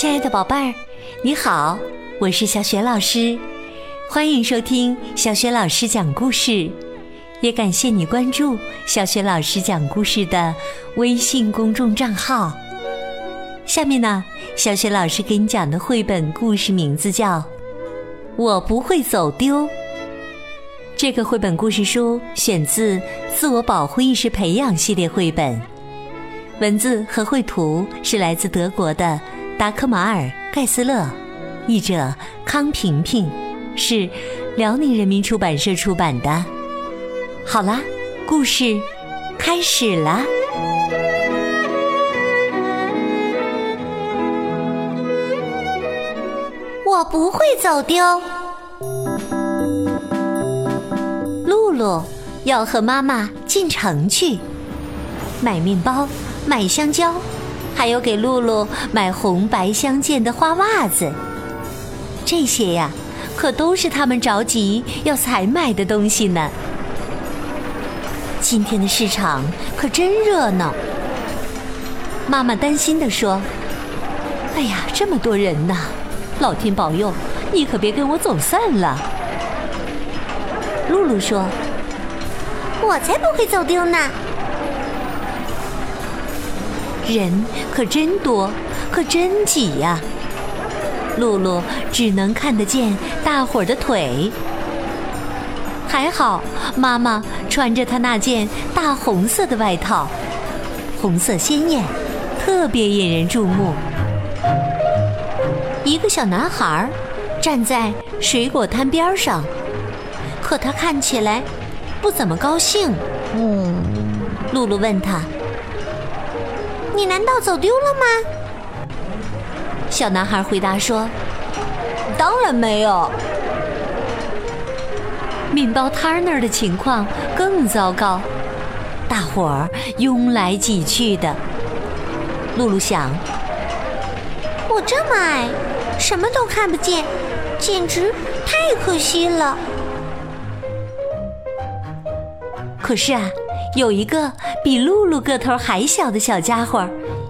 亲爱的宝贝儿，你好，我是小雪老师，欢迎收听小雪老师讲故事，也感谢你关注小雪老师讲故事的微信公众账号。下面呢，小雪老师给你讲的绘本故事名字叫《我不会走丢》。这个绘本故事书选自《自我保护意识培养》系列绘本，文字和绘图是来自德国的达克马尔·盖斯勒，译者康平平，是辽宁人民出版社出版的。好啦，故事开始啦！我不会走丢。露露要和妈妈进城去买面包、买香蕉，还有给露露买红白相间的花袜子。这些呀，可都是他们着急要采买的东西呢。今天的市场可真热闹。妈妈担心地说：“哎呀，这么多人呐！老天保佑，你可别跟我走散了。”露露说：“我才不会走丢呢！人可真多，可真挤呀！露露只能看得见大伙儿的腿。还好妈妈穿着她那件大红色的外套，红色鲜艳，特别引人注目。一个小男孩站在水果摊边上。”可他看起来不怎么高兴。嗯，露露问他：“你难道走丢了吗？”小男孩回答说：“当然没有。”面包摊那儿的情况更糟糕，大伙儿拥来挤去的。露露想：“我这么矮，什么都看不见，简直太可惜了。”可是啊，有一个比露露个头还小的小家伙，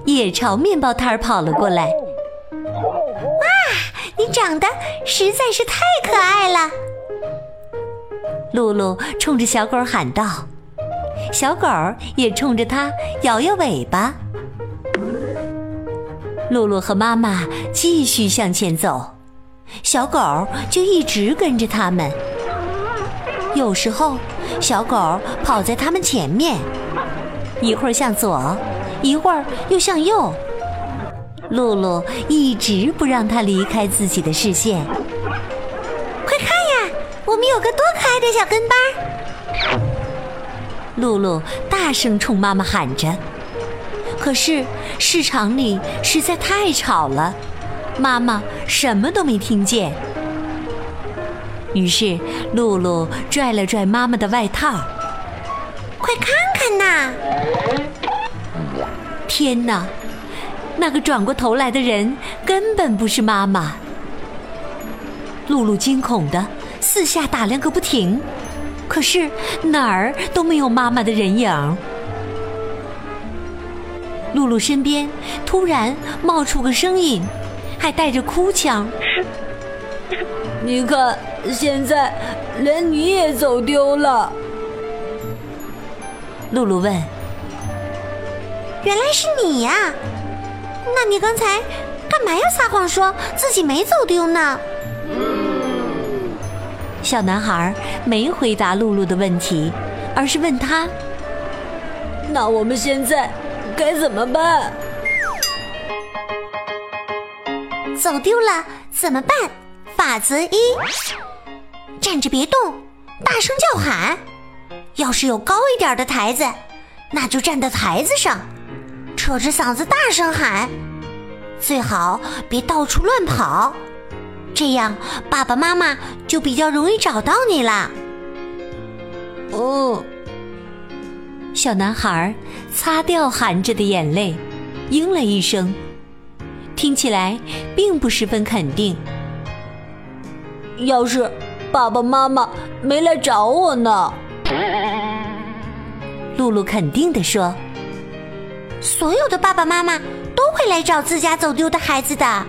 也朝面包摊儿跑了过来。哇，你长得实在是太可爱了！露露冲着小狗喊道，小狗也冲着它摇摇尾巴。露露和妈妈继续向前走，小狗就一直跟着他们。有时候。小狗跑在他们前面，一会儿向左，一会儿又向右。露露一直不让它离开自己的视线。快看呀，我们有个多可爱的小跟班！露露大声冲妈妈喊着。可是市场里实在太吵了，妈妈什么都没听见。于是，露露拽了拽妈妈的外套，快看看呐！天哪，那个转过头来的人根本不是妈妈。露露惊恐的四下打量个不停，可是哪儿都没有妈妈的人影。露露身边突然冒出个声音，还带着哭腔：“你看。”现在连你也走丢了，露露问：“原来是你呀？那你刚才干嘛要撒谎说自己没走丢呢？”小男孩没回答露露的问题，而是问他：“那我们现在该怎么办？走丢了怎么办？法则一。”站着别动，大声叫喊。要是有高一点的台子，那就站在台子上，扯着嗓子大声喊。最好别到处乱跑，这样爸爸妈妈就比较容易找到你啦。哦，小男孩擦掉含着的眼泪，应了一声，听起来并不十分肯定。要是。爸爸妈妈没来找我呢。露露肯定地说：“所有的爸爸妈妈都会来找自家走丢的孩子的。”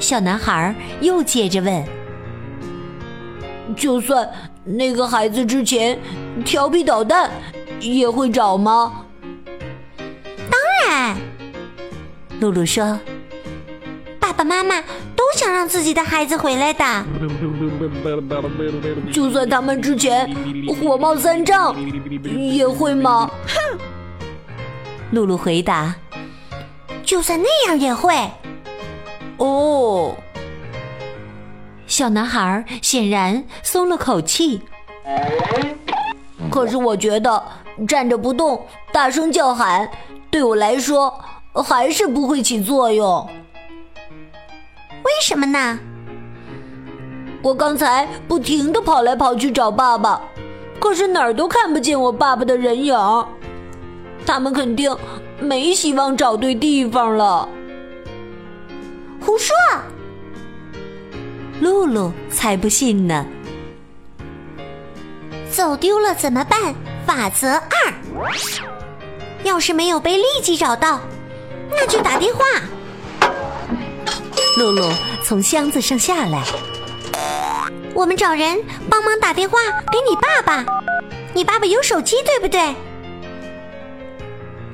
小男孩又接着问：“就算那个孩子之前调皮捣蛋，也会找吗？”“当然。”露露说。爸爸妈妈都想让自己的孩子回来的，就算他们之前火冒三丈，也会吗？哼！露露回答：“就算那样也会。”哦，小男孩显然松了口气。可是我觉得站着不动、大声叫喊，对我来说还是不会起作用。为什么呢？我刚才不停的跑来跑去找爸爸，可是哪儿都看不见我爸爸的人影。他们肯定没希望找对地方了。胡说！露露才不信呢。走丢了怎么办？法则二：要是没有被立即找到，那就打电话。露露从箱子上下来，我们找人帮忙打电话给你爸爸。你爸爸有手机对不对？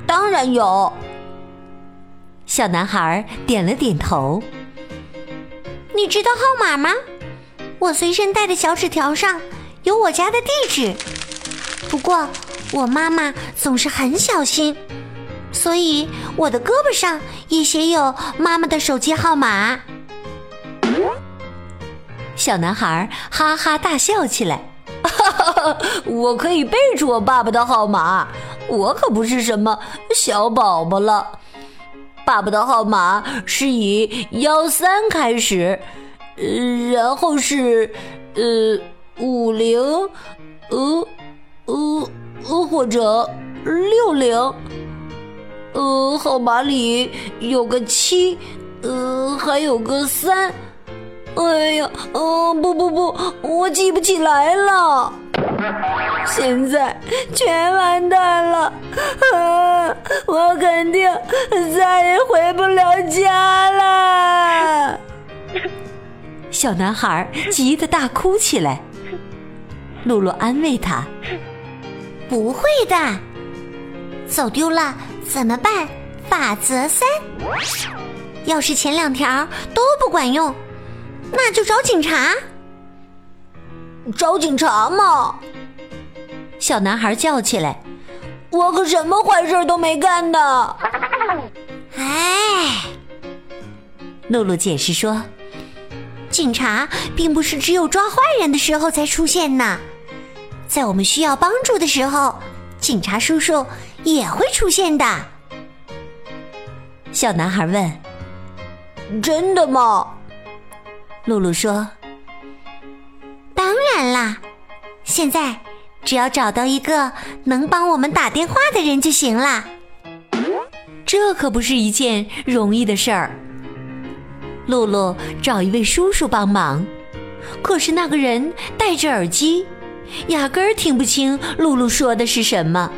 当然有。小男孩点了点头。你知道号码吗？我随身带的小纸条上有我家的地址。不过我妈妈总是很小心。所以我的胳膊上也写有妈妈的手机号码。小男孩哈哈大笑起来，哈哈，我可以背出我爸爸的号码，我可不是什么小宝宝了。爸爸的号码是以幺三开始，呃，然后是呃五零，呃呃呃或者六零。呃，号码里有个七，呃，还有个三。哎呀，嗯，不不不，我记不起来了。现在全完蛋了，啊，我肯定再也回不了家了。小男孩急得大哭起来。露露安慰他：“不会的，走丢了。”怎么办？法则三：要是前两条都不管用，那就找警察。找警察嘛？小男孩叫起来：“我可什么坏事都没干呢！”哎，露露解释说：“警察并不是只有抓坏人的时候才出现呢，在我们需要帮助的时候，警察叔叔。”也会出现的。小男孩问：“真的吗？”露露说：“当然啦，现在只要找到一个能帮我们打电话的人就行啦。这可不是一件容易的事儿。露露找一位叔叔帮忙，可是那个人戴着耳机，压根儿听不清露露说的是什么。”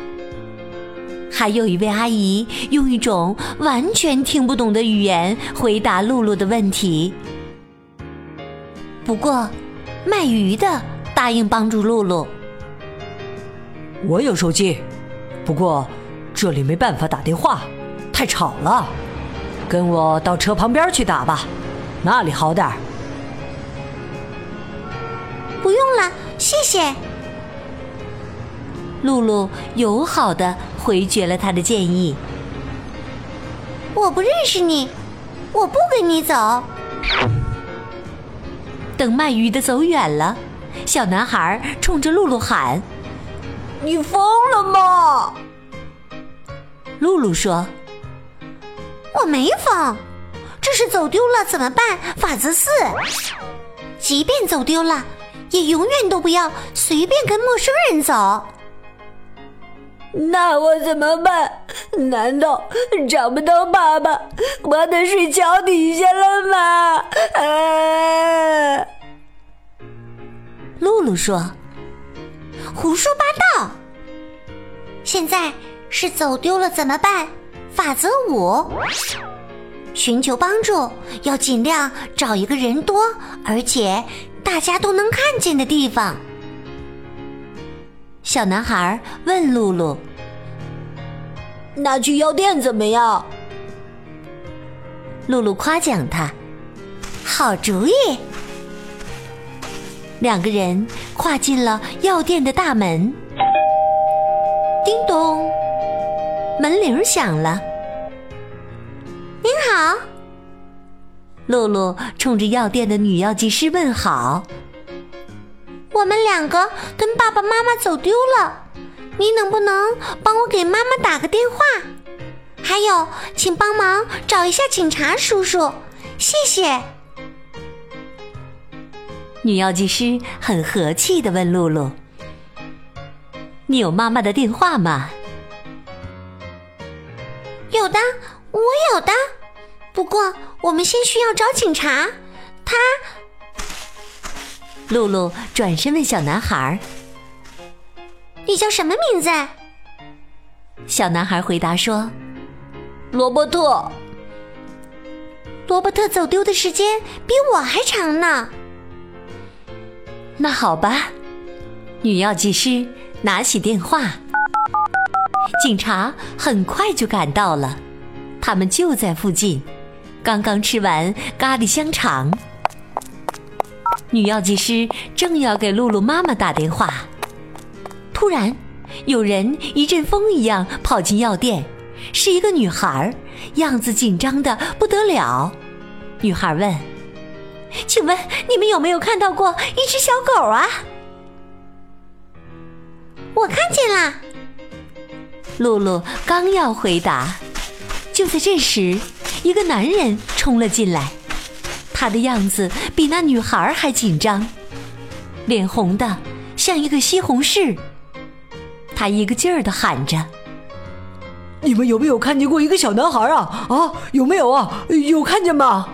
还有一位阿姨用一种完全听不懂的语言回答露露的问题。不过，卖鱼的答应帮助露露。我有手机，不过这里没办法打电话，太吵了。跟我到车旁边去打吧，那里好点儿。不用了，谢谢。露露友好的。回绝了他的建议。我不认识你，我不跟你走。等卖鱼的走远了，小男孩冲着露露喊：“你疯了吗？”露露说：“我没疯，这是走丢了怎么办？法则四：即便走丢了，也永远都不要随便跟陌生人走。”那我怎么办？难道找不到爸爸，我得睡桥底下了吗？啊！露露说：“胡说八道！现在是走丢了怎么办？法则五：寻求帮助要尽量找一个人多而且大家都能看见的地方。小男孩问露露：“那去药店怎么样？”露露夸奖他：“好主意。”两个人跨进了药店的大门。叮咚，门铃响了。您好，露露冲着药店的女药剂师问好。我们两个跟爸爸妈妈走丢了，你能不能帮我给妈妈打个电话？还有，请帮忙找一下警察叔叔，谢谢。女药剂师很和气的问露露：“你有妈妈的电话吗？”“有的，我有的。不过我们先需要找警察。”他。露露转身问小男孩：“你叫什么名字？”小男孩回答说：“罗伯特。”罗伯特走丢的时间比我还长呢。那好吧，女药剂师拿起电话。警察很快就赶到了，他们就在附近，刚刚吃完咖喱香肠。女药剂师正要给露露妈妈打电话，突然，有人一阵风一样跑进药店，是一个女孩，样子紧张的不得了。女孩问：“请问你们有没有看到过一只小狗啊？”“我看见了。”露露刚要回答，就在这时，一个男人冲了进来。他的样子比那女孩还紧张，脸红的像一个西红柿。他一个劲儿的喊着：“你们有没有看见过一个小男孩啊？啊，有没有啊？有看见吗？”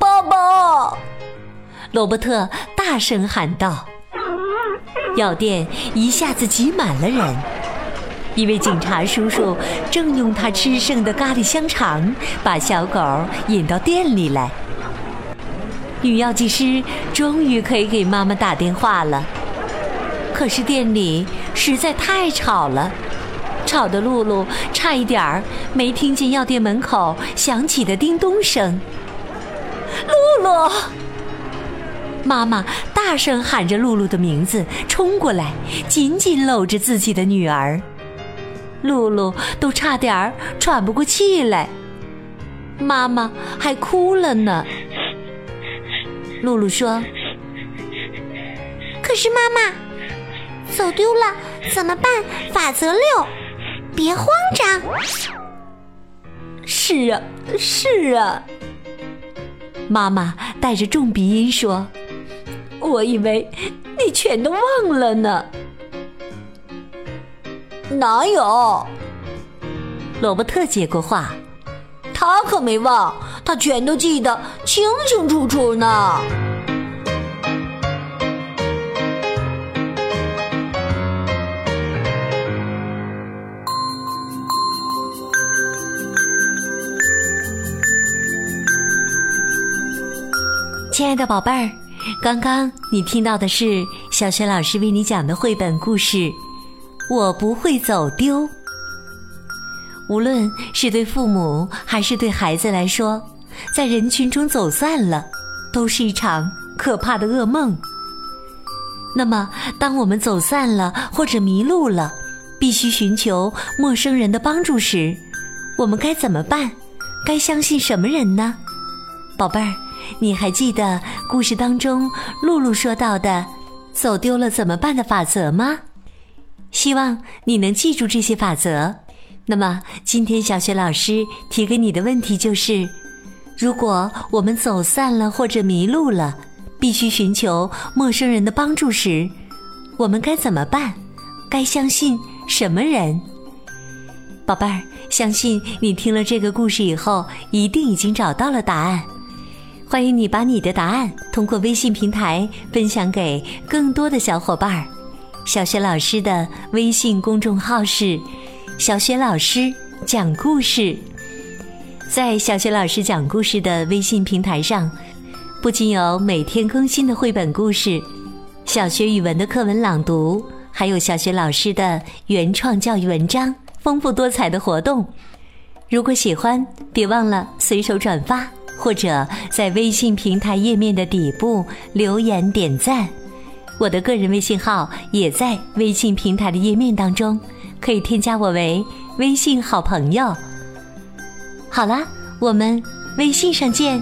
爸爸，罗伯特大声喊道。药店一下子挤满了人，一位警察叔叔正用他吃剩的咖喱香肠把小狗引到店里来。女药剂师终于可以给妈妈打电话了，可是店里实在太吵了，吵得露露差一点儿没听见药店门口响起的叮咚声。露露，妈妈大声喊着露露的名字，冲过来，紧紧搂着自己的女儿，露露都差点儿喘不过气来，妈妈还哭了呢。露露说：“可是妈妈走丢了怎么办？法则六，别慌张。”是啊，是啊。妈妈带着重鼻音说：“我以为你全都忘了呢。”哪有？罗伯特接过话。他可没忘，他全都记得清清楚楚呢。亲爱的宝贝儿，刚刚你听到的是小雪老师为你讲的绘本故事《我不会走丢》。无论是对父母还是对孩子来说，在人群中走散了，都是一场可怕的噩梦。那么，当我们走散了或者迷路了，必须寻求陌生人的帮助时，我们该怎么办？该相信什么人呢？宝贝儿，你还记得故事当中露露说到的“走丢了怎么办”的法则吗？希望你能记住这些法则。那么，今天小雪老师提给你的问题就是：如果我们走散了或者迷路了，必须寻求陌生人的帮助时，我们该怎么办？该相信什么人？宝贝儿，相信你听了这个故事以后，一定已经找到了答案。欢迎你把你的答案通过微信平台分享给更多的小伙伴儿。小雪老师的微信公众号是。小雪老师讲故事，在小学老师讲故事的微信平台上，不仅有每天更新的绘本故事、小学语文的课文朗读，还有小学老师的原创教育文章，丰富多彩的活动。如果喜欢，别忘了随手转发，或者在微信平台页面的底部留言点赞。我的个人微信号也在微信平台的页面当中，可以添加我为微信好朋友。好啦，我们微信上见。